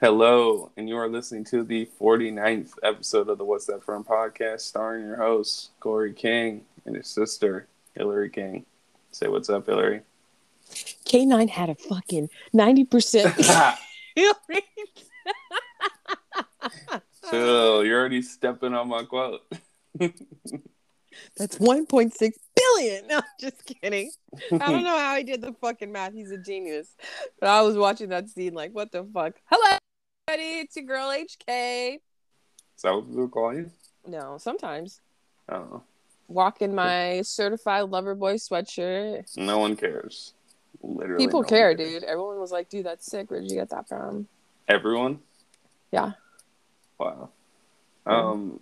Hello, and you are listening to the 49th episode of the What's That From podcast, starring your host, Corey King, and his sister, Hillary King. Say what's up, Hillary. K9 had a fucking 90% hit rate. Chill, you're already stepping on my quote. That's 1.6 billion. No, I'm just kidding. I don't know how he did the fucking math. He's a genius. But I was watching that scene like, what the fuck? Hello, everybody. It's your girl HK. Is that what people call you? No, sometimes. Oh, Walking my certified lover boy sweatshirt. no one cares. Literally, People no care, dude. Everyone was like, dude, that's sick. Where'd you get that from? Everyone? Yeah. Wow. Um,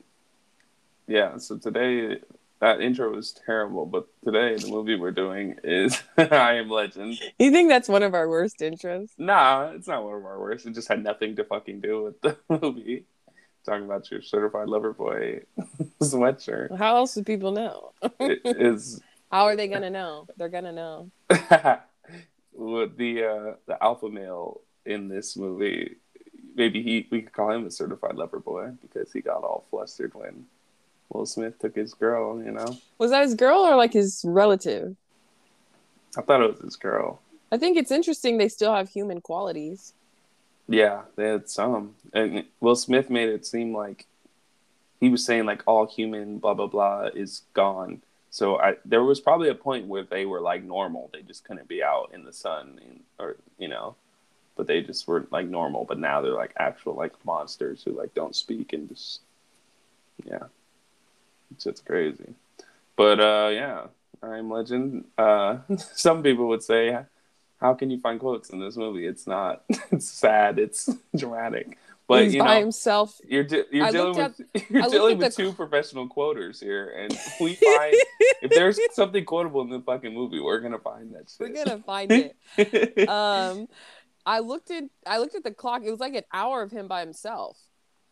yeah. So today, that intro was terrible, but today the movie we're doing is I Am Legend. You think that's one of our worst intros? Nah, it's not one of our worst. It just had nothing to fucking do with the movie. Talking about your certified lover boy sweatshirt How else do people know? it is How are they gonna know? They're gonna know. with the uh, the alpha male in this movie. Maybe he we could call him a certified lover boy because he got all flustered when Will Smith took his girl. You know, Was that his girl or like his relative? I thought it was his girl. I think it's interesting they still have human qualities. Yeah, they had some, and Will Smith made it seem like he was saying like all human blah blah blah is gone. So I there was probably a point where they were like normal. They just couldn't be out in the sun, and, or you know, but they just were like normal. But now they're like actual like monsters who like don't speak and just yeah, it's just crazy. But uh yeah, I'm Legend. Uh, some people would say how can you find quotes in this movie? It's not. It's sad. It's dramatic. But He's you by know, himself. you're de- you're I dealing with you're looked dealing with the- two professional quoters here, and we find if there's something quotable in the fucking movie, we're gonna find that shit. We're gonna find it. Um, I looked at I looked at the clock. It was like an hour of him by himself.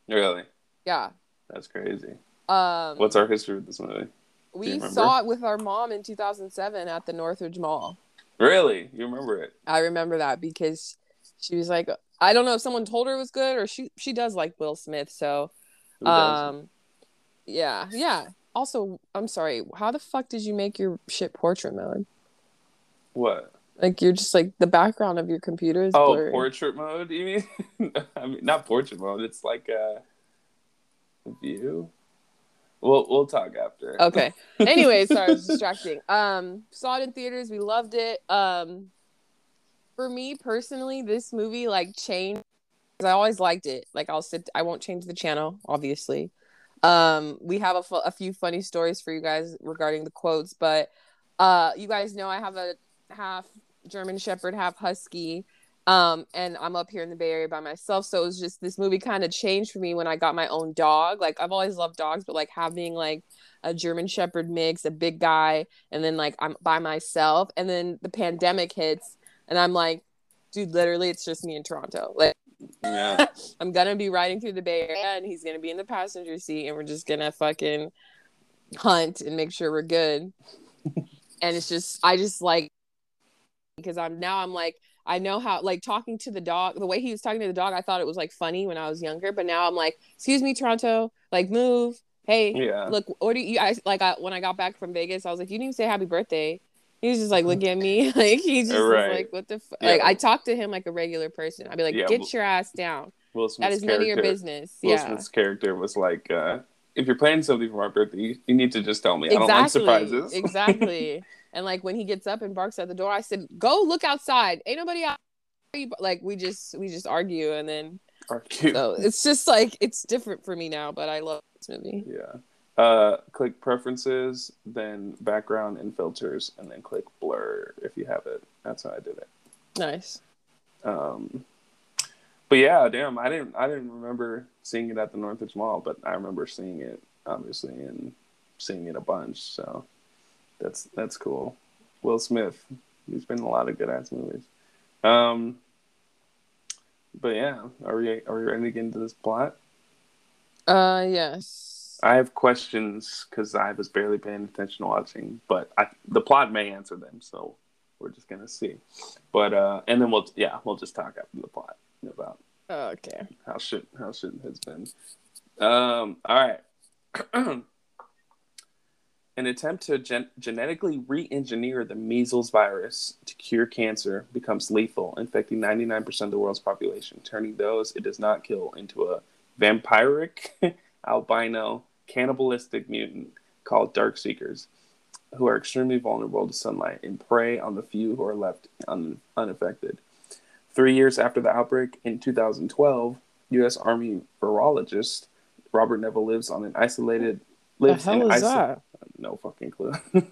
really, Yeah. that's crazy. Um, What's our history with this movie? we saw it with our mom in 2007 at the Northridge Mall. Really, you remember it? I remember that because she was like, I don't know if someone told her it was good or she she does like Will Smith. So, um, yeah, yeah. Also, I'm sorry. How the fuck did you make your shit portrait mode? what? Like you're just like the background of your computer is Oh, blurry. portrait mode. You mean? I mean, not portrait mode. It's like a view. We'll we'll talk after. Okay. Anyway, sorry, I was distracting. Um, saw it in theaters. We loved it. Um, for me personally, this movie like changed. 'cause I always liked it. Like I'll sit. I won't change the channel, obviously. Um, we have a, fu- a few funny stories for you guys regarding the quotes, but uh, you guys know I have a half German Shepherd, half Husky. Um, and I'm up here in the Bay Area by myself. So it was just this movie kind of changed for me when I got my own dog. Like I've always loved dogs, but like having like a German Shepherd mix, a big guy, and then like I'm by myself, and then the pandemic hits, and I'm like, dude, literally, it's just me in Toronto. Like Yeah. I'm gonna be riding through the Bay Area, and he's gonna be in the passenger seat, and we're just gonna fucking hunt and make sure we're good. and it's just, I just like because I'm now I'm like I know how like talking to the dog the way he was talking to the dog I thought it was like funny when I was younger but now I'm like excuse me Toronto like move hey Yeah. look what do you I like I, when I got back from Vegas I was like you didn't even say happy birthday he was just like looking at me like he just Right. like what the f-? Yeah. like I talked to him like a regular person I'd be like Yeah, get well- your ass down Will that Smith's is none of your business Will yeah Smith's character was like, uh, if you're planning something for my birthday, you, you need to just tell me. I don't like surprises. exactly. And like when he gets up and barks at the door, I said, "Go look outside. Ain't nobody out." Like we just we just argue, and then Are cute. so it's just like it's different for me now. But I love this movie. Yeah. Uh, click preferences, then background and filters, and then click blur if you have it. That's how I did it. Nice. Um, but yeah, damn, I didn't, I didn't remember seeing it at the Northridge Mall, but I remember seeing it obviously and seeing it a bunch. So that's that's cool. Will Smith, he's been in a lot of good ass movies. Um, but yeah, are we are we ready to get into this plot? Uh, yes. I have questions because I was barely paying attention to watching, but I, the plot may answer them, so we're just gonna see. But uh, and then we'll yeah we'll just talk after the plot about okay. How shit how shit has been. Um. All right. An attempt to gen- genetically re-engineer the measles virus to cure cancer becomes lethal, infecting 99% of the world's population, turning those it does not kill into a vampiric, albino, cannibalistic mutant called Dark Seekers, who are extremely vulnerable to sunlight and prey on the few who are left un- unaffected. Three years after the outbreak in 2012, U.S. Army virologist Robert Neville lives on an isolated lives the hell in is iso- that? No fucking clue.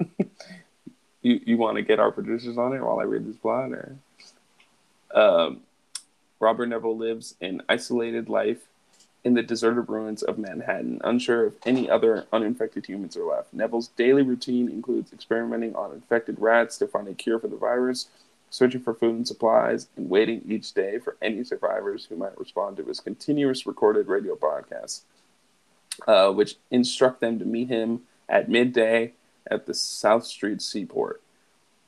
you you want to get our producers on it while I read this plot, or um, Robert Neville lives an isolated life in the deserted ruins of Manhattan, unsure if any other uninfected humans are left. Neville's daily routine includes experimenting on infected rats to find a cure for the virus, searching for food and supplies, and waiting each day for any survivors who might respond to his continuous recorded radio broadcasts, uh, which instruct them to meet him at midday at the South Street Seaport.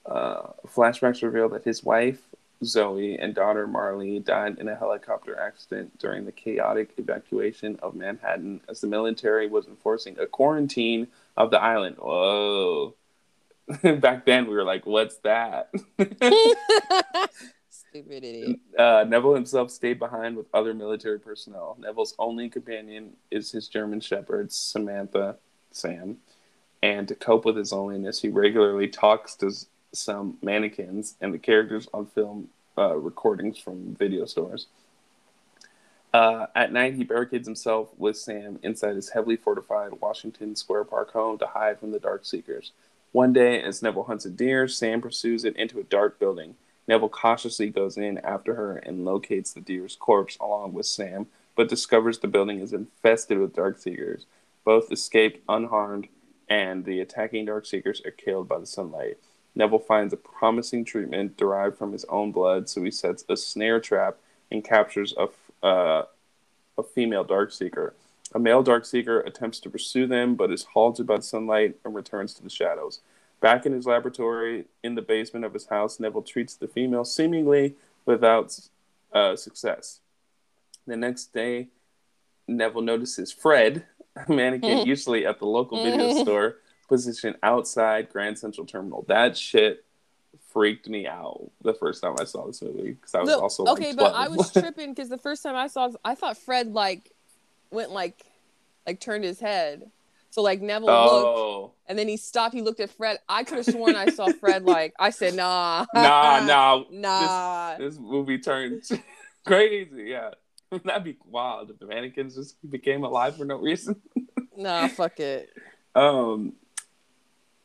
Uh, flashbacks reveal that his wife, Zoe, and daughter Marley died in a helicopter accident during the chaotic evacuation of Manhattan as the military was enforcing a quarantine of the island. Whoa. Back then, we were like, what's that? Stupid idiot. uh, Neville himself stayed behind with other military personnel. Neville's only companion is his German Shepherd, Samantha Sam. And to cope with his loneliness, he regularly talks to some mannequins and the characters on film uh, recordings from video stores. Uh, at night, he barricades himself with Sam inside his heavily fortified Washington Square Park home to hide from the Dark Seekers. One day, as Neville hunts a deer, Sam pursues it into a dark building. Neville cautiously goes in after her and locates the deer's corpse along with Sam, but discovers the building is infested with Dark Seekers. Both escape unharmed, and the attacking Dark Seekers are killed by the sunlight. Neville finds a promising treatment derived from his own blood, so he sets a snare trap and captures a, uh, a female Dark Seeker. A male Dark Seeker attempts to pursue them, but is halted by the sunlight and returns to the shadows. Back in his laboratory in the basement of his house, Neville treats the female seemingly without uh, success. The next day, Neville notices Fred, mannequin usually at the local video store, positioned outside Grand Central Terminal. That shit freaked me out the first time I saw this movie because I was No, also okay, like, but I was tripping because the first time I saw, this, I thought Fred like went like like turned his head. So like Neville oh. looked, oh, and then he stopped. He looked at Fred. I could have sworn I saw Fred. Like I said, nah, nah, nah, nah. This movie turned crazy. Yeah, that'd be wild if the mannequins just became alive for no reason. Nah, fuck it. Um,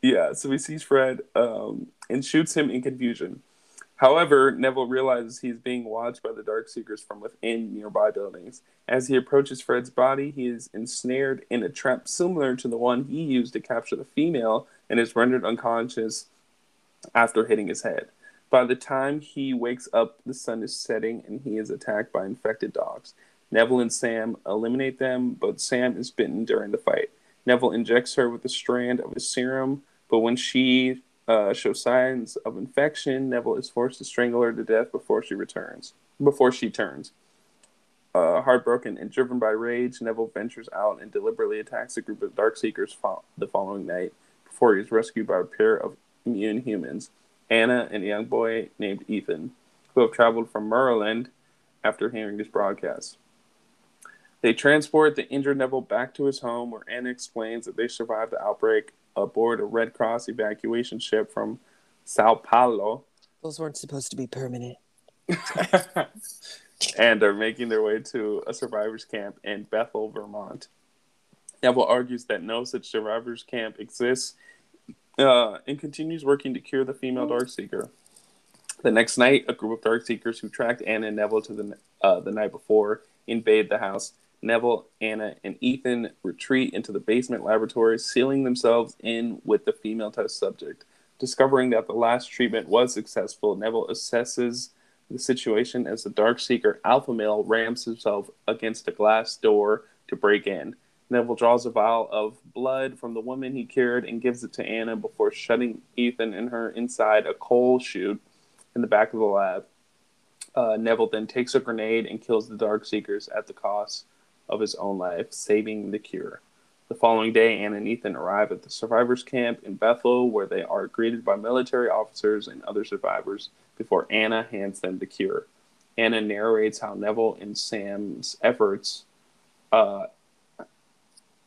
yeah, so he sees Fred um, and shoots him in confusion. However, Neville realizes he's being watched by the Darkseekers from within nearby buildings. As he approaches Fred's body, he is ensnared in a trap similar to the one he used to capture the female and is rendered unconscious after hitting his head. By the time he wakes up, the sun is setting and he is attacked by infected dogs. Neville and Sam eliminate them, but Sam is bitten during the fight. Neville injects her with a strand of his serum, but when she uh, shows signs of infection, Neville is forced to strangle her to death before she returns. Before she turns. Uh, heartbroken and driven by rage, Neville ventures out and deliberately attacks a group of Darkseekers fo- the following night before he is rescued by a pair of immune humans, Anna and a young boy named Ethan, who have traveled from Maryland after hearing this broadcast. They transport the injured Neville back to his home, where Anna explains that they survived the outbreak aboard a Red Cross evacuation ship from Sao Paulo Those weren't supposed to be permanent. and are making their way to a survivors camp in Bethel, Vermont. Neville argues that no such survivors camp exists uh, and continues working to cure the female Darkseeker. The next night, a group of Darkseekers who tracked Anna and Neville to the uh, the night before invade the house. Neville, Anna, and Ethan retreat into the basement laboratory, sealing themselves in with the female test subject. Discovering that the last treatment was successful, Neville assesses the situation as the Darkseeker alpha male rams himself against a glass door to break in. Neville draws a vial of blood from the woman he cured and gives it to Anna before shutting Ethan and her inside a coal chute in the back of the lab. Uh, Neville then takes a grenade and kills the Dark Seekers at the cost of his own life, saving the cure. The following day, Anna and Ethan arrive at the survivors' camp in Bethel, where they are greeted by military officers and other survivors before Anna hands them the cure. Anna narrates how Neville and Sam's efforts. Uh,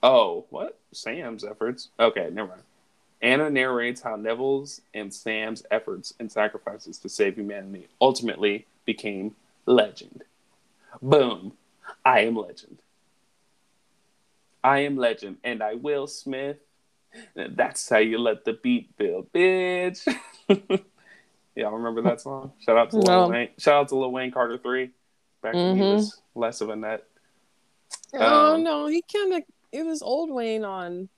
oh, what? Sam's efforts? Okay, never mind. Anna narrates how Neville's and Sam's efforts and sacrifices to save humanity ultimately became legend. Boom. I am legend. I am legend, and I will Smith. That's how you let the beat build, bitch. Y'all remember that song? Shout out to Lil Wayne. Shout out to Lil Wayne Carter three. Back when he Mhm. was less of a nut. oh Um, no, he kind of it was old Wayne on.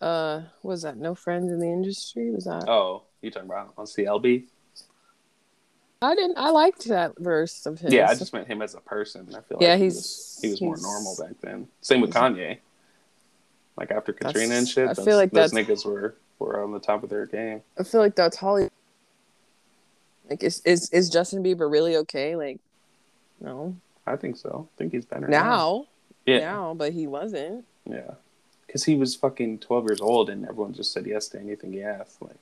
Uh, was that no friends in the industry? Was that? Oh, you talking about on CLB? I didn't. I liked that verse of his. Yeah, I just meant him as a person. I feel like Yeah, he he's- was, he was more normal back then. Same with Kanye. Like after Katrina and shit, I those, feel like those niggas were were on the top of their game. I feel like that's Holly. Like, is is is Justin Bieber really okay? Like, no, I think so. I think he's better now, Yeah, now, but he wasn't. yeah. Because he was fucking twelve years old, and everyone just said yes to anything he asked. Like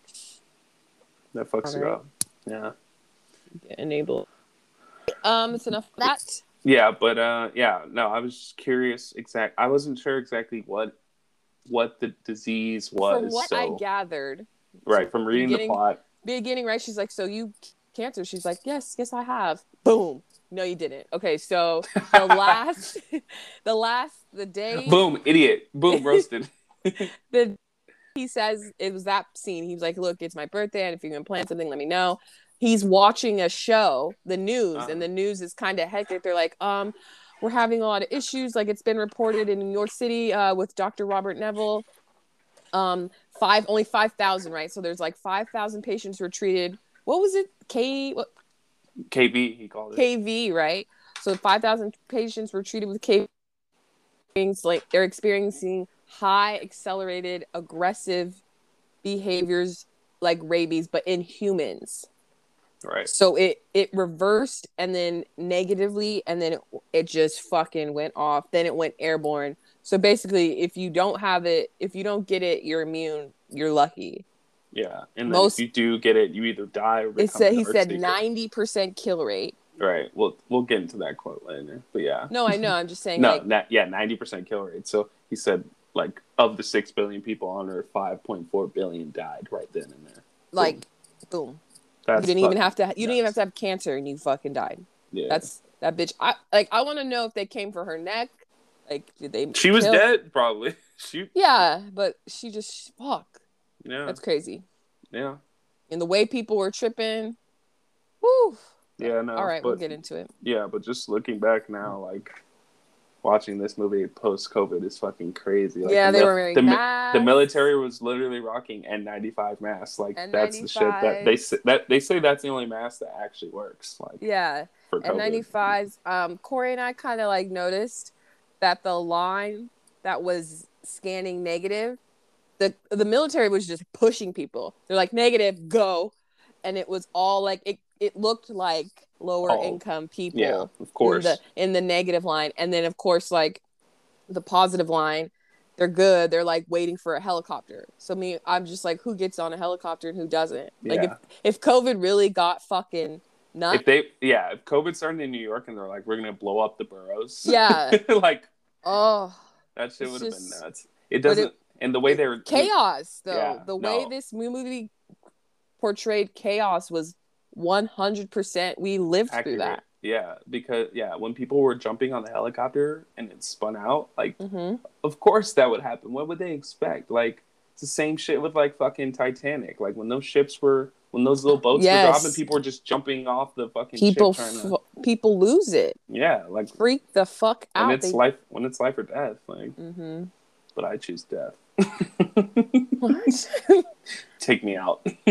that fucks you Alright. up. Yeah. Enable. Um, it's enough of that. Yeah, but uh, yeah, no, I was just curious. Exact, I wasn't sure exactly what what the disease was. From what so, I gathered, right from reading the plot. beginning, right? She's like, "So you cancer?" She's like, "Yes, yes, I have." Boom. No, you didn't. Okay, so the last, the last, the day, Boom, idiot. Boom, roasted. the he says it was that scene. He was like, "Look, it's my birthday, and if you're gonna plan something, let me know." He's watching a show, the news, Uh-huh. and the news is kind of hectic. They're like, "Um, we're having a lot of issues. Like it's been reported in New York City uh, with Dr. Robert Neville. Um, five only five thousand, right? So there's like five thousand patients were treated. What was it? K what KB, he called it. KV, right? So 5,000 patients were treated with KV. Things Like they're experiencing high, accelerated, aggressive behaviors like rabies, but in humans. Right. So it it reversed and then negatively, and then it, it just fucking went off. Then it went airborne. So basically, if you don't have it, if you don't get it, you're immune. You're lucky. Yeah. And then Most- if you do get it, you either die or It said he said ninety percent kill rate. Right. We'll we'll get into that quote later. But yeah. No, I know. I'm just saying. no, like, yeah, ninety percent kill rate. So he said like of the six billion people on Earth, five point four billion died right then and there. like, boom. That's you didn't even have to. You didn't even have to have cancer, and you fucking died. Yeah. That's that bitch. I like. I want to know if they came for her neck. Like, did they? she was dead probably. She Yeah, but she just fuck. Yeah That's crazy. yeah And the way people were tripping. Woo. yeah no. All right, we'll get into it. Yeah, but just looking back now, like watching this movie post COVID is fucking crazy. Like, yeah, the they mil- were wearing the, masks. the military was literally rocking N95 masks. Like that's the shit that they N95s. say, that they say that's the only mask that actually works. Like Yeah, for and COVID. 95s. Um, Corey and I kind of like noticed that the line that was scanning negative, the the military was just pushing people. They're like negative, go, and it was all like it. It looked like lower Oh, income people. Yeah, of course. in the in the negative line, and then of course like the positive line. They're good. They're like waiting for a helicopter. So me, I'm just like, who gets on a helicopter and who doesn't? Like if Yeah. if COVID really got fucking nuts, if they yeah, if COVID started in New York and they're like, we're gonna blow up the boroughs. Yeah. like oh that shit would have been nuts. It it- doesn't. And the way they're chaos though Yeah, the way no. this movie portrayed chaos was 100% we lived through that Yeah, because yeah, when people were jumping on the helicopter and it spun out, like hmm of course that would happen. What would they expect? Like it's the same shit with like fucking Titanic. Like when those ships were when those little boats Yes. were dropping, people were just jumping off the fucking people ship trying to f- people lose it Yeah, like freak the fuck out when it's life when it's life or death, like hmm but I choose death. What Take me out.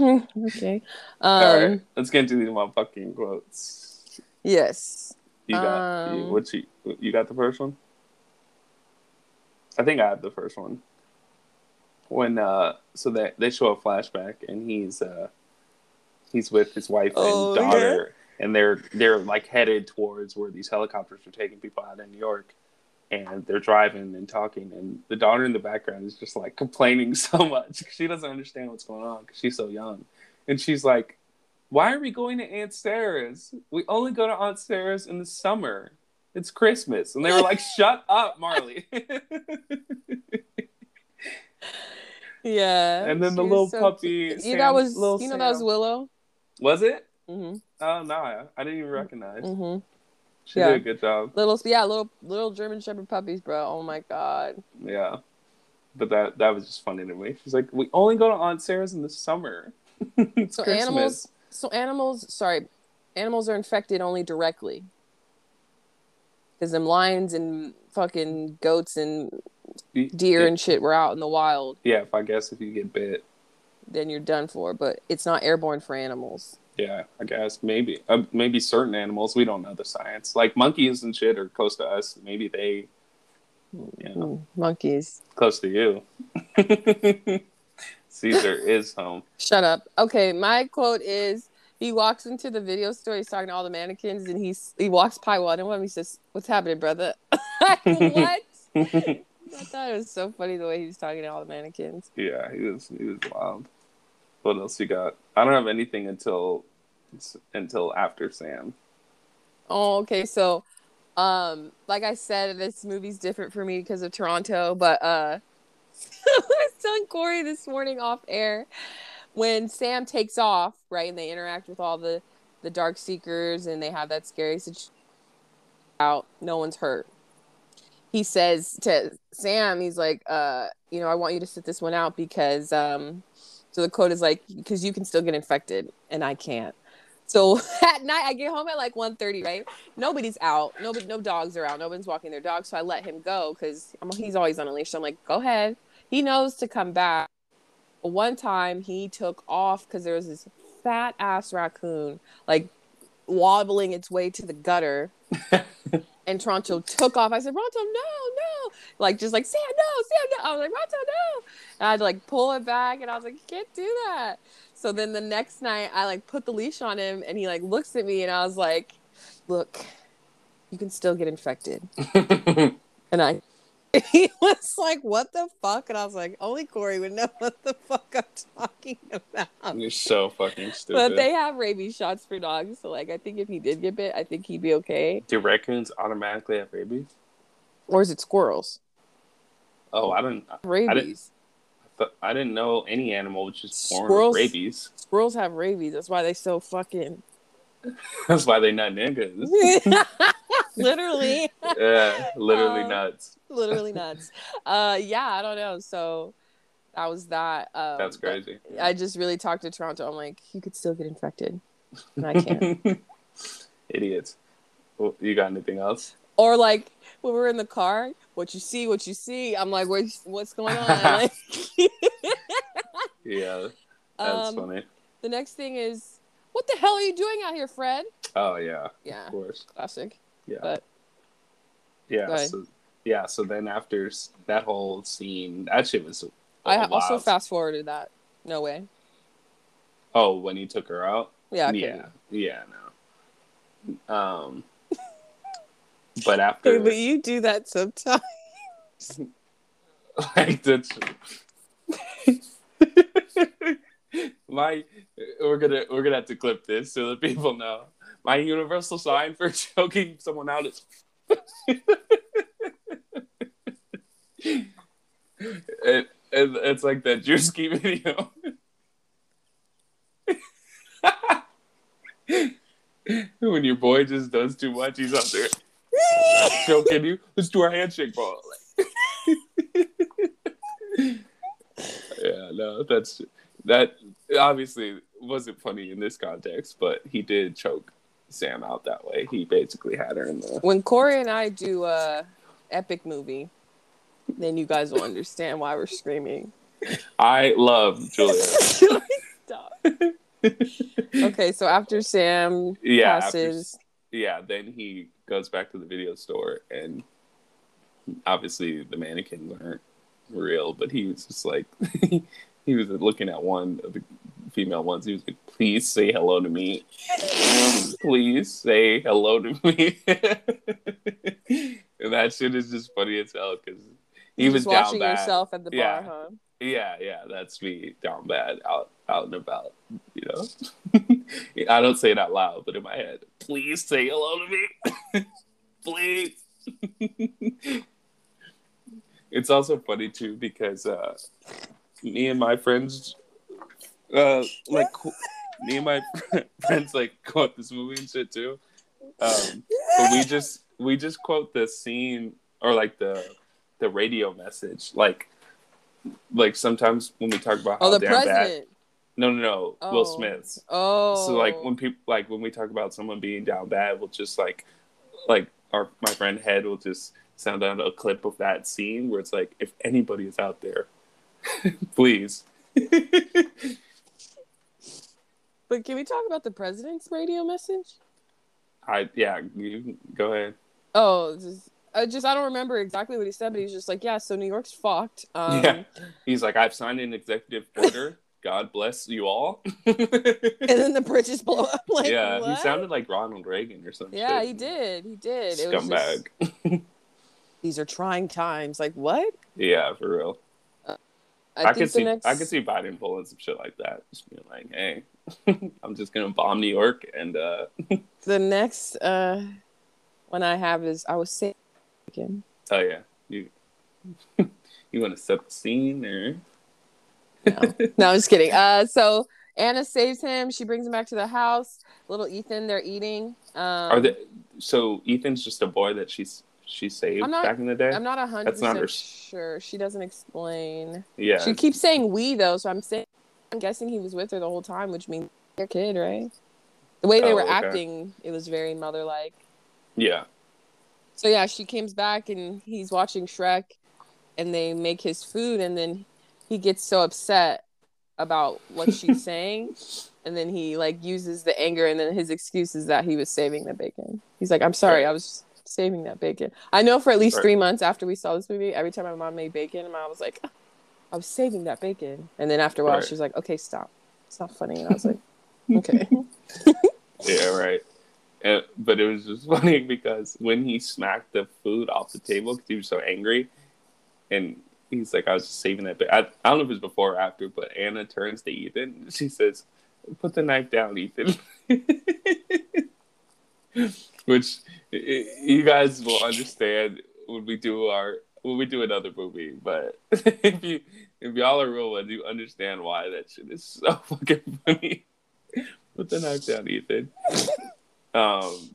okay um All right, let's get into these motherfucking quotes. yes You got you, Um, what's you you got the first one? I think I have the first one. When uh so they they show a flashback and he's uh He's with his wife Oh, and daughter, and they're they're like headed towards where these helicopters are taking people out in New York, and they're driving and talking, and the daughter in the background is just like complaining so much. She doesn't understand what's going on because she's so young, and she's like, "Why are we going to Aunt Sarah's? We only go to Aunt Sarah's in the summer. It's Christmas." And they were like, "Shut up, Marley." Yeah. and then the little so puppy. cute. You that was little you know that was Willow. Was it? hmm Oh no, I didn't even recognize. hmm She Yeah. did a good job. Little yeah, little little German Shepherd puppies, bro. Oh my god. Yeah. But that that was just funny to me. She's like, we only go to Aunt Sarah's in the summer. So Christmas. animals so animals sorry, animals are infected only directly. Because them lions and fucking goats and deer yeah, and shit were out in the wild, Yeah, if I guess if you get bit, then you're done for. But it's not airborne for animals. Yeah, I guess maybe uh, maybe certain animals we don't know the science. Like monkeys and shit are close to us. Maybe they, you know, monkeys. close to you. Caesar is home. Shut up. Okay, my quote is he walks into the video store, he's talking to all the mannequins, and he's he walks by one and one he says, What's happening, brother? what? I thought it was so funny the way he was talking to all the mannequins. Yeah, he was he was wild. What else you got? I don't have anything until until after Sam. Oh, okay. So, um, like I said, this movie's different for me because of Toronto. But uh, I was telling Corey this morning off air when Sam takes off, right, and they interact with all the the Dark Seekers, and they have that scary situation. Out, no one's hurt. He says to Sam, he's like, uh, you know, I want you to sit this one out because, um, so the quote is like, because you can still get infected and I can't. So at night, I get home at like 1.30, right? Nobody's out. Nobody, no dogs are out. Nobody's walking their dog. So I let him go because he's always on a leash. So I'm like, go ahead. He knows to come back. One time he took off because there was this fat ass raccoon like wobbling its way to the gutter. and Toronto took off. I said, Toronto, no, no. Like, just like, Sam, no, Sam, no. I was like, Toronto, no. And I'd like pull it back and I was like, you can't do that. So then the next night I like put the leash on him and he like looks at me and I was like, look, you can still get infected. And I, he was like, what the fuck? And I was like, only Corey would know what the fuck I'm talking about. You're so fucking stupid. But they have rabies shots for dogs. So like, I think if he did get bit, I think he'd be okay. Do raccoons automatically have rabies? Or is it squirrels? Oh, I didn't. Rabies. I, th- I didn't know any animal was just born Squirrels? with rabies. Squirrels have rabies. That's why they so fucking That's why they not niggas. literally, yeah, literally Um, nuts. Literally nuts. Uh, yeah, I don't know. So that was that. Um, That's crazy. I just really talked to Toronto. I'm like, you could still get infected, and I can't. Idiots. Well, you got anything else? or like when we're in the car, what you see, what you see. I'm like, what's what's going on? Like, Yeah, that's um, funny. the next thing is, what the hell are you doing out here, Fred? Oh yeah, Yeah, of course. classic. Yeah, But yeah. So yeah, so then after that whole scene, that shit was. I wild. also fast forwarded that. No way. Oh, when he took her out. Yeah. Yeah, yeah, no. Um, but Hey, after but you do that sometimes. like that's my we're gonna we're gonna have to clip this so that people know my universal sign for choking someone out is it, it, it's like that Drewski video. When your boy just does too much he's up there choking you. Let's do our handshake ball. Yeah, no, that's that obviously wasn't funny in this context, but he did choke Sam out that way. He basically had her in the when Corey and I do a epic movie, then you guys will understand why we're screaming. I love Julia. Stop. okay, so after Sam Yeah, after- passes, yeah, then he goes back to the video store and obviously the mannequins aren't real, but he was just like he was looking at one of the female ones. He was like, "Please say hello to me. Please say hello to me." and that shit is just funny as hell because he You're was down watching bad. yourself at the Yeah. bar, huh? Yeah, yeah, that's me down bad, out out and about. You know, I don't say it out loud, but in my head, please say hello to me, please. it's also funny too because uh, me and my friends, uh, like me and my friends, like quote this movie and shit too. Um, but we just we just quote the scene or like the the radio message, like like sometimes when we talk about how Oh, the damn bad. president. No, no, no. Will Oh. Smith's. Oh. So like when people like when we talk about someone being down bad, we'll just like like our my friend Head will just sound out a clip of that scene where it's like if anybody is out there, please. But can we talk about the president's radio message? I yeah, you go ahead. Oh, just, I just I don't remember exactly what he said, but he's just like, "Yeah, so New York's fucked." Um, yeah, he's like I've signed an executive order. God bless you all. and then the bridges blow up. Like, yeah, what? he sounded like Ronald Reagan or something. Yeah, he did. He did. It was just, Scumbag. These are trying times. Like what? Yeah, for real. I, I, could see next. I could see Biden pulling some shit like that. Just being like, hey, I'm just gonna bomb New York and uh the next uh one I have is I was saying again. oh yeah. You you wanna set the scene or No. no, I'm just kidding. Uh, so Anna saves him. She brings him back to the house. Little Ethan, they're eating. Um, are they so Ethan's just a boy that she's she saved not- back in the day? I'm not a hundred That's not her- percent sure. She doesn't explain. yeah. She keeps saying we though, so I'm saying I'm guessing he was with her the whole time, which means their kid, right? The way they Oh, were okay. acting, it was very mother like. yeah. So yeah, she comes back and he's watching Shrek, and they make his food, and then he gets so upset about what she's saying, and then he like uses the anger, and then his excuse is that he was saving the bacon. He's like, "I'm sorry. I was saving that bacon." I know for at least Right. three months after we saw this movie, every time my mom made bacon, my mom was like, "I was saving that bacon," and then after a while, Right. she was like, "Okay, stop, it's not funny," and I was like, "Okay." Yeah, right. And, but it was just funny because when he smacked the food off the table because he was so angry, and he's like, "I was just saving that." But I, I don't know if it was before or after, but Anna turns to Ethan. She says, "Put the knife down, Ethan." Which i- you guys will understand when we do our when we do another movie. But if you if y'all are real ones, you understand why that shit is so fucking funny. Put the knife down, Ethan. Um,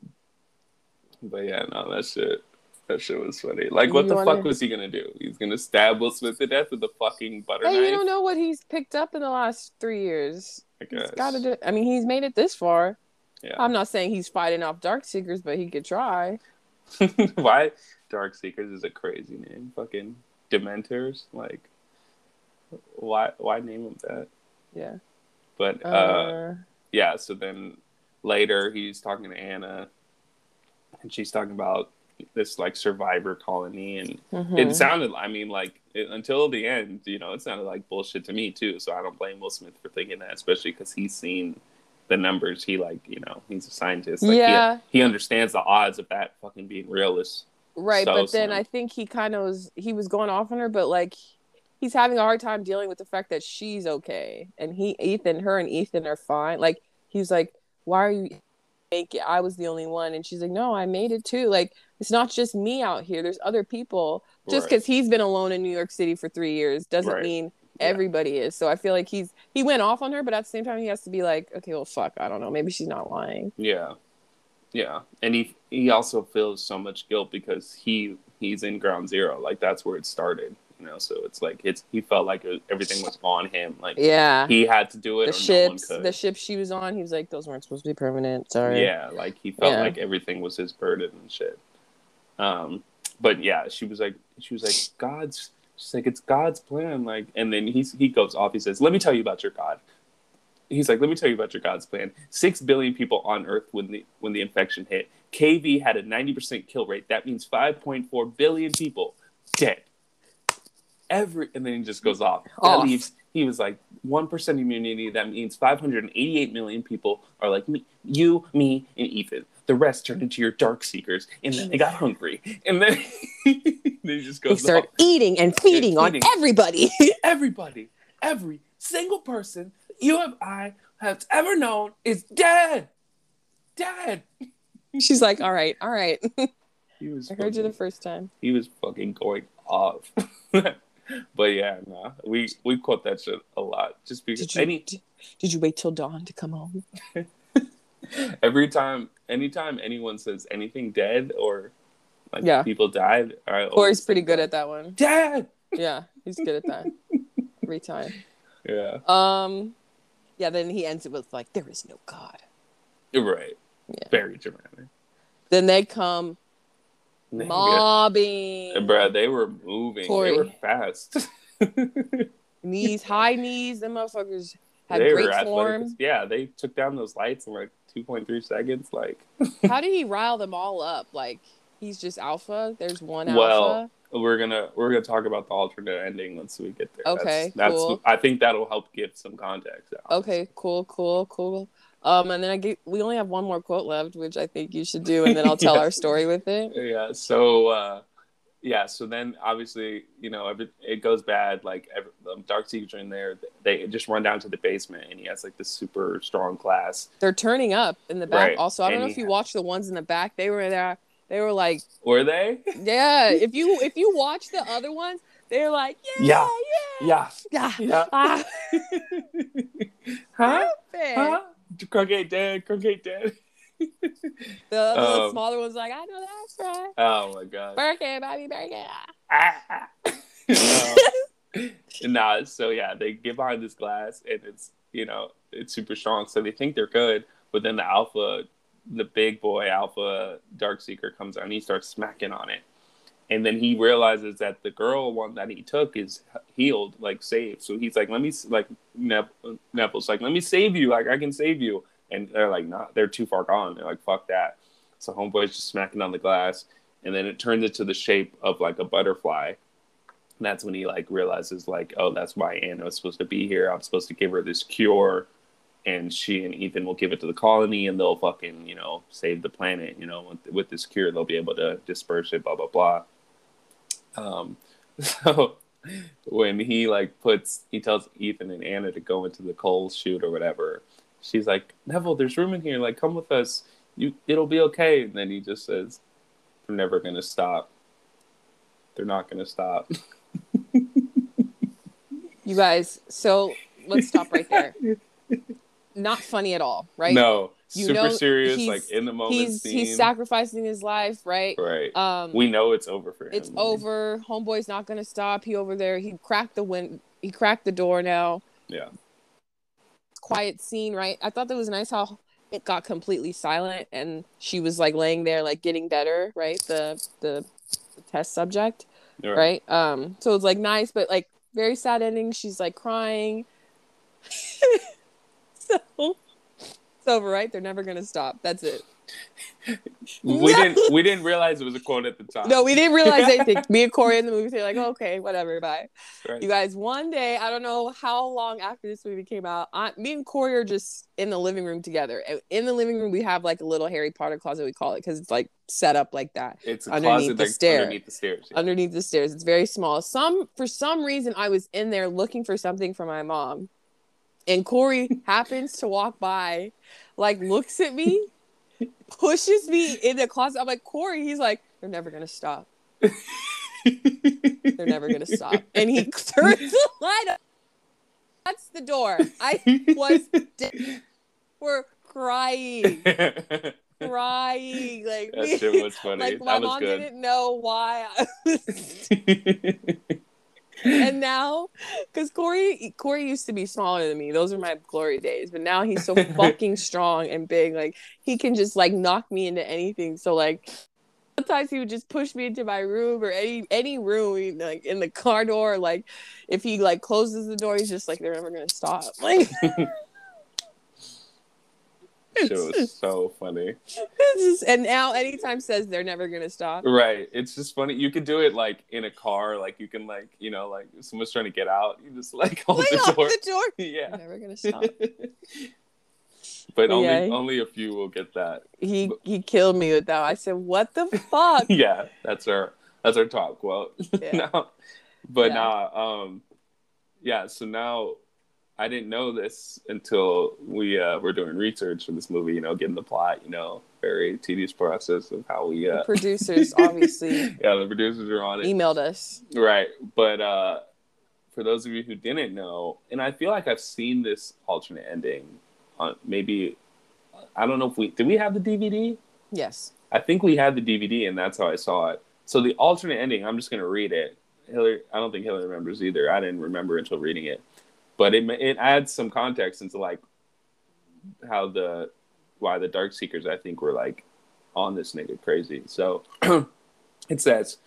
but yeah, no, that shit, that shit was funny. Like, what You the wanna- fuck was he gonna do? He's gonna stab Will Smith to death with a fucking butter hey, you don't know what he's picked up in the last three years. I He's guess. got to do. I mean, he's made it this far. Yeah. I'm not saying he's fighting off dark seekers, but he could try. why Dark Seekers is a crazy name? Fucking Dementors. Like, why? Why name him that? Yeah. But uh, Uh, yeah. So then later he's talking to Anna, and she's talking about this like survivor colony and mhm. it sounded i mean like it, until the end you know it sounded like bullshit to me too so i don't blame will smith for thinking that especially because he's seen the numbers he like you know he's a scientist like, he- Yeah. he, understands the odds of that fucking being realist right, so but then. I think he kind of was he was going off on her, but like he's having a hard time dealing with the fact that she's okay and he Ethan, her and Ethan are fine. Like he's like, why are you make it? I was the only one, and she's like, no, I made it too. Like it's not just me out here. There's other people. Just Right. because he's been alone in New York City for three years doesn't Right. mean Yeah. everybody is. So I feel like he's he went off on her, but at the same time he has to be like, okay, well, fuck, I don't know, maybe she's not lying. yeah yeah and he he also feels so much guilt because he he's in ground zero like that's where it started you know so it's like it's he felt like everything was on him like Yeah. he had to do it the or ships, no one could the ship she was on, he was like, those weren't supposed to be permanent. Sorry. Yeah, like he felt Yeah. like everything was his burden and shit. Um, but yeah, she was like, she was like, God's. She's like, it's God's plan. Like, and then he's he goes off. He says, "Let me tell you about your God." He's like, "Let me tell you about your God's plan. Six billion people on Earth when the when the infection hit. KV had a ninety percent kill rate. That means five point four billion people dead. Every and then he just goes off. That Off. leaves. He he was like, 1% immunity, that means 588 million people are like me, you, me, and Ethan. The rest turned into your dark seekers, and then they got hungry. And then they just go They start eating and feeding on feeding. everybody. everybody, every single person you and I have ever known is dead. Dead. She's like, all right, all right. He was I heard you the first time. he was fucking going off. but yeah, nah, we we quote that shit a lot. Just because Did you, any did, did you wait till dawn to come home? every time, anytime anyone says anything dead or like Yeah. people died, I Corey's pretty good at that one. Dead. Yeah, he's good at that. Every time. Yeah, Um, yeah. Then he ends it with like, "There is no God." you're right. Yeah. Very dramatic. Then they come mobbing. Bruh, they were moving. Corey. They were fast. Knees, high knees. Them motherfuckers had they great form. Yeah, they took down those lights and like 2.3 seconds. Like, How did he rile them all up? Like he's just alpha. There's one Well, alpha. we're gonna we're gonna talk about the alternate ending once we get there. Okay, that's, that's cool. I think that'll help give some context. Okay, cool, cool, cool. Um, and then I get we only have one more quote left, which I think you should do, and then I'll tell Yeah. our story with it. Yeah. So uh, yeah. So then obviously you know it goes bad. Like every, the Dark are in there. They just run down to the basement, and he has like this super strong class. They're turning up in the back. Right, Also, I don't and know if you ha- watched the ones in the back. They were there. They were like, Were they? yeah. If you if you watch the other ones, they're like, yeah, Yeah. yeah, yeah. Yeah. Ah, huh? perfect. Huh? Crunk ain't dead. Crunk dead. The other Um, smaller one's like, I know that's right. Oh my god. Birthday, baby, birthday. Ah. um, nah, so yeah, they get behind this glass and it's you know it's super strong, so they think they're good, but then the alpha, the big boy alpha dark seeker comes out and he starts smacking on it, and then he realizes that the girl one that he took is healed, like saved. So he's like, let me like Neville's like, let me save you, like I can save you, and they're like, nah, they're too far gone. They're like, fuck that. So homeboy's just smacking on the glass, and then it turns into the shape of like a butterfly. And that's when he like realizes like, oh, that's why Anna was supposed to be here. I'm supposed to give her this cure, and she and Ethan will give it to the colony, and they'll fucking you know save the planet. You know, with, with this cure, they'll be able to disperse it. Blah blah blah. Um, so when he like puts, he tells Ethan and Anna to go into the coal chute or whatever. She's like, Neville, there's room in here. Like, come with us. You, it'll be okay. And then he just says, "They're never gonna stop. They're not gonna stop." You guys, so let's stop right there. Not funny at all, right? No, You super serious, like in the moment. he's scene. he's sacrificing his life, right? right. Um, we know it's over for him. it's over. Homeboy's not gonna stop. He over there. He cracked the win. He cracked the door now. Yeah. Quiet scene, right? I thought that was nice how it got completely silent and she was like laying there, like getting better, right? The the, the test subject, Right. right? Um, so it's like nice, but like very sad ending. She's like crying. so it's over, right? They're never gonna stop. That's it. We didn't. We didn't realize it was a quote at the time. No, we didn't realize anything. Me and Corey in the movie, they're like, okay, whatever, bye. Right. You guys, one day, I don't know how long after this movie came out, I, me and Corey are just in the living room together. In the living room, we have like a little Harry Potter closet, we call it, because it's like set up like that It's a underneath closet the like, stair. underneath the stairs. yeah. underneath the stairs. It's very small. Some for some reason, I was in there looking for something for my mom, and Corey happens to walk by, like looks at me, pushes me in the closet. I'm like Corey. He's like, they're never gonna stop. They're never gonna stop. And he turns the light up. That's the door. I was dead. We're crying, crying. Like that shit was funny. like my mom good. didn't know why I was and now because corey corey used to be smaller than me. Those are my glory days but now he's so fucking strong and big like he can just like knock me into anything. So like sometimes he would just push me into my room or any any room like in the car door. Like if he like closes the door he's just like they're never gonna stop. Like Shit was so funny. Just- and now anytime says they're never gonna stop. Right. It's just funny. You could do it like in a car, like you can like, you know, like someone's trying to get out, you just like hold Lay the off door. the door. yeah. They're never gonna stop. but only Yeah. only a few will get that. He he killed me with that. I said, "What the fuck?" yeah, that's our that's our top quote. Yeah. no, but Yeah. nah, um, yeah. So now I didn't know this until we uh, were doing research for this movie. You know, getting the plot. You know, very tedious process of how we. Uh, producers obviously yeah, the producers are on it. emailed us. Right. But uh for those of you who didn't know, and I feel like I've seen this alternate ending on maybe I don't know if we did we have the DVD? Yes. I think we had the DVD and that's how I saw it. So the alternate ending, I'm just going to read it. Hillary I don't think Hillary remembers either. I didn't remember until reading it. But it it adds some context into like how the why the dark seekers I think were like on this nigga crazy. So it says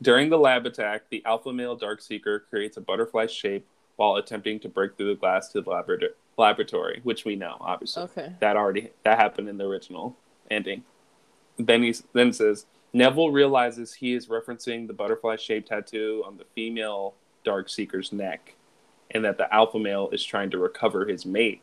during the lab attack, the alpha male dark seeker creates a butterfly shape while attempting to break through the glass to the labora- laboratory, which we know obviously Okay. that already that happened in the original ending. Then he then says Neville realizes he is referencing the butterfly shaped tattoo on the female dark seeker's neck, and that the alpha male is trying to recover his mate.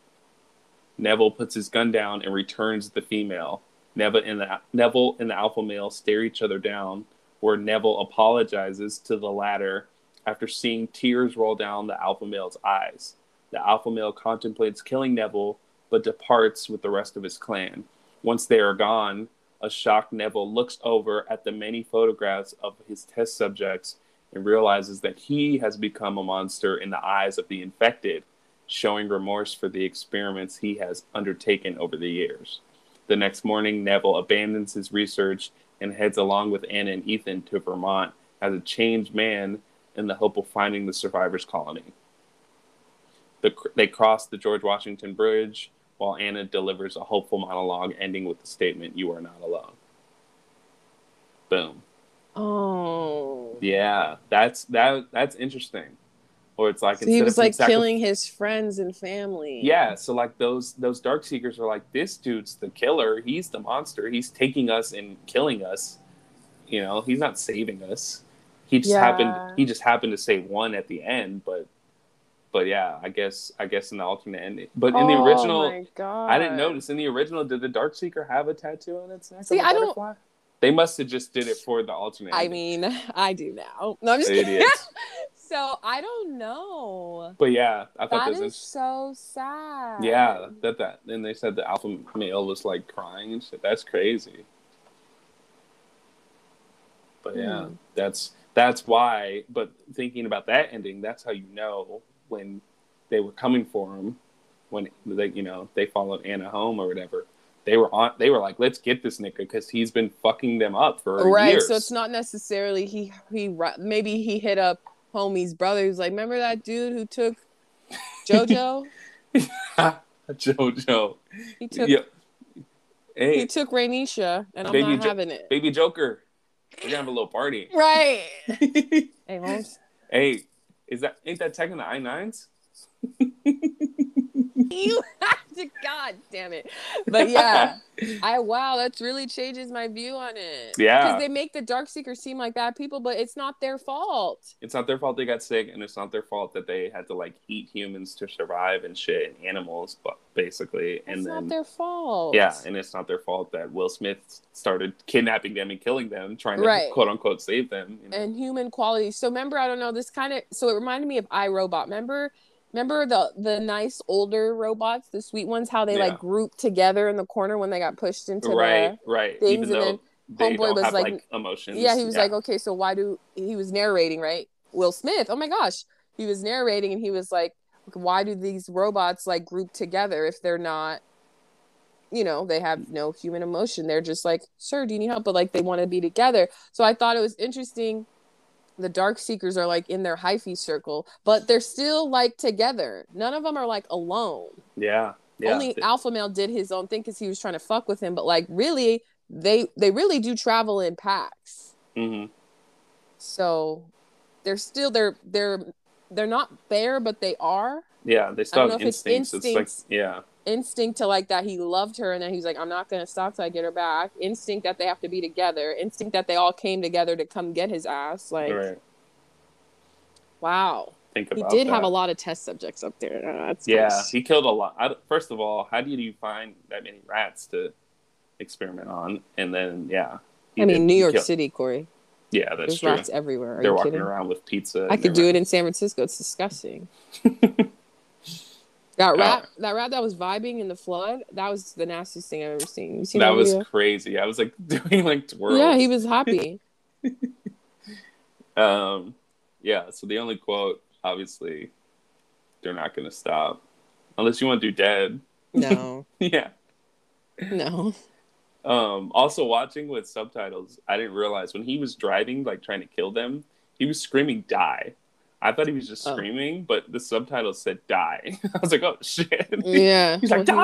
Neville puts his gun down and returns the female. Neville and the Neville and the alpha male stare each other down, where Neville apologizes to the latter after seeing tears roll down the alpha male's eyes. The alpha male contemplates killing Neville, but departs with the rest of his clan. Once they are gone, a shocked Neville looks over at the many photographs of his test subjects and realizes that he has become a monster in the eyes of the infected, showing remorse for the experiments he has undertaken over the years. The next morning, Neville abandons his research and heads along with Anna and Ethan to Vermont as a changed man in the hope of finding the survivors' colony. The, they cross the George Washington Bridge while Anna delivers a hopeful monologue ending with the statement, You are not alone. Boom. Oh. Yeah, that's that that's interesting. Or it's like So he was like sacri- killing his friends and family. Yeah, so like those those dark seekers are like this dude's the killer. He's the monster. He's taking us and killing us. You know, he's not saving us. He just Yeah. happened he just happened to say one at the end, but but yeah, I guess I guess in the alternate ending. But in the Oh original my God. I didn't notice in the original did the dark seeker have a tattoo on its neck? See, I don't- butterfly? They must have just did it for the alternate. I mean, I do now. No, I'm just kidding. so I don't know. But yeah, I thought That that is was so sad. Yeah, that that. And they said the alpha male was like crying and shit. That's crazy. But yeah, Hmm. that's that's why. But thinking about that ending, that's how you know when they were coming for him, when they you know they followed Anna home or whatever they were on they were like let's get this nigga because he's been fucking them up for right years. so it's not necessarily he he maybe he hit up homie's brother he's like remember that dude who took jojo? Jojo. He took yeah. hey, he took Rainisha and i'm baby not jo- having it. baby joker. We're gonna have a little party. Right. Hey Holmes. hey is that ain't that taking the i9s God damn it. But yeah. I wow, that's really changes my view on it. Yeah. because they make the dark seekers seem like bad people, but it's not their fault. It's not their fault they got sick, and it's not their fault that they had to like eat humans to survive and shit, and animals, but basically, And It's not their fault. yeah, and it's not their fault that Will Smith started kidnapping them and killing them, trying to Right. quote unquote save them. You know? and human qualities. So remember, I don't know this kind of. So it reminded me of I, Robot. Remember, remember the the nice older robots, the sweet ones, how they Yeah. like grouped together in the corner when they got pushed into right, right. things, Even and then they Homeboy was have like- like, emotions. Yeah, he was like, okay, so why do he was narrating right? Will Smith. Oh my gosh, he was narrating, and he was like, why do these robots like group together if they're not? You know, they have no human emotion. They're just like, sir, do you need help? But like, they want to be together. So I thought it was interesting the dark seekers are like in their hyphy circle but they're still like together. None of them are like alone. Yeah, yeah. only alpha male did his own thing because he was trying to fuck with him but like really they they really do travel in packs. Hmm so they're still they're they're they're not there but they are. Yeah, they still have it's instincts. It's, like yeah, instinct to like that he loved her and then he's like i'm not going to stop till i get her back instinct that they have to be together instinct that they all came together to come get his ass like right. wow Think he about did have a lot of test subjects up there Uh, that's Yeah, he killed a lot. I, first of all, how did you find that many rats to experiment on? And then, yeah. i mean did- new york killed- city corey Yeah, that's there's true. rats everywhere are They're you walking kidding around with pizza. i could do it in san francisco it's disgusting that Oh. rat that rat that was vibing in the flood that was the nastiest thing i've ever seen seen That that was video? crazy. I was like doing like twirls. yeah he was happy Um, yeah. So the only quote, obviously, they're not going to stop unless you want to do dead. no yeah. no Um, also watching with subtitles, I didn't realize when he was driving, like trying to kill them, he was screaming "die." I thought he was just Oh. screaming, but the subtitles said "die." I was like, "Oh shit!" yeah He's like, Well,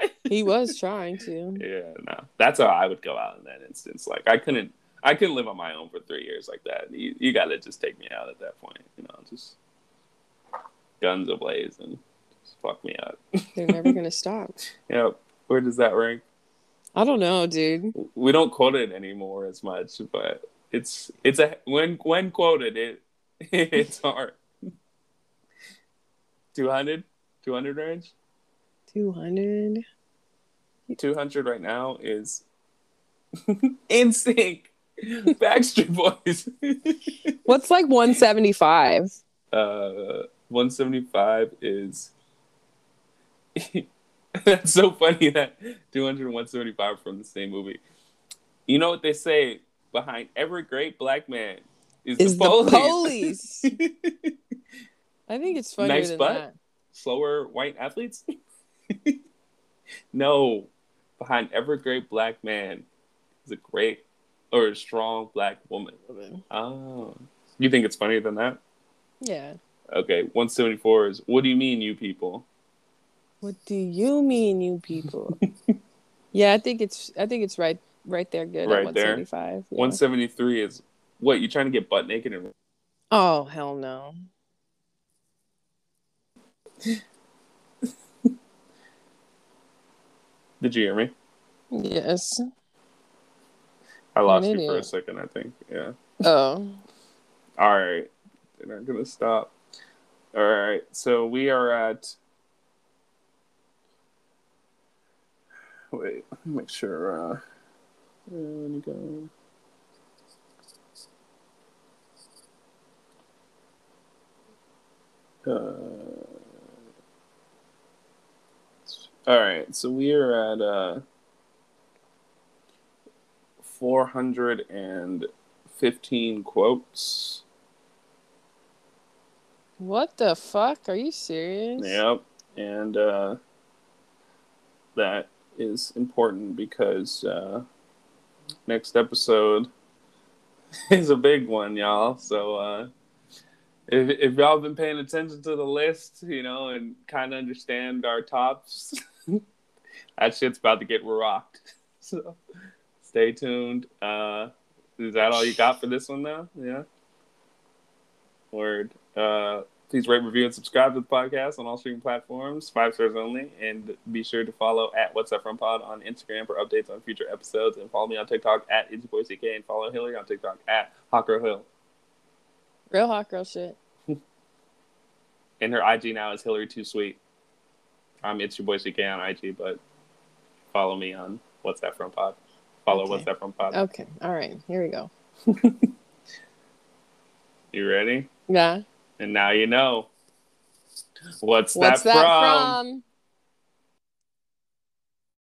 "Die!" he, he was trying to Yeah, no, that's how I would go out in that instance. Like, I couldn't, I couldn't live on my own for three years like that. You, you got to just take me out at that point. You know, just guns ablaze and just fuck me up. they're never gonna stop Yep. Where does that rank? i don't know dude we don't quote it anymore as much, but it's it's a when when quoted it it's hard. 200 200 range? 200 200 right now is NSYNC. Backstreet boys. What's like 175 uh 175 is that's so funny that 200 and 175 are from the same movie. You know what they say behind every great black man is, is the the police, police. I think it's funnier Nice than butt? that. Slower white athletes? No. Behind every great black man is a great or a strong black woman. Oh. You think it's funnier than that? Yeah. Okay 174 is what do you mean you people? What do you mean you people? Yeah i think it's i think it's right right there good Right at there. 175 yeah. 173 is what you trying to get butt naked and oh hell no. Did you hear me? Yes. I lost you for a second i think yeah. Oh. All right. They're not gonna stop. All right so we are at wait make sure uh where me go uh, all right so we are at uh 415 quotes what the fuck are you serious Yep. And uh, that is important because uh, next episode is a big one, y'all. So uh, if, if y'all been paying attention to the list, you know, and kind of understand our tops, that shit's about to get rocked. So stay tuned. Uh, is that all you got for this one now? Yeah. Word. Uh, please rate, review, and subscribe to the podcast on all streaming platforms, five stars only. And be sure to follow at What's That From Pod on Instagram for updates on future episodes. And follow me on TikTok at ItzyBoyCK and follow Hillary on TikTok at Hawker Hill. Real hot girl shit And her IG now is Hillary Too Sweet. I'm It's Your Boy CK on IG, but follow me on What's That From Pod. Follow Okay. What's That From Pod. okay all right here we go You ready? yeah And now you know. What's, what's that, that from? from?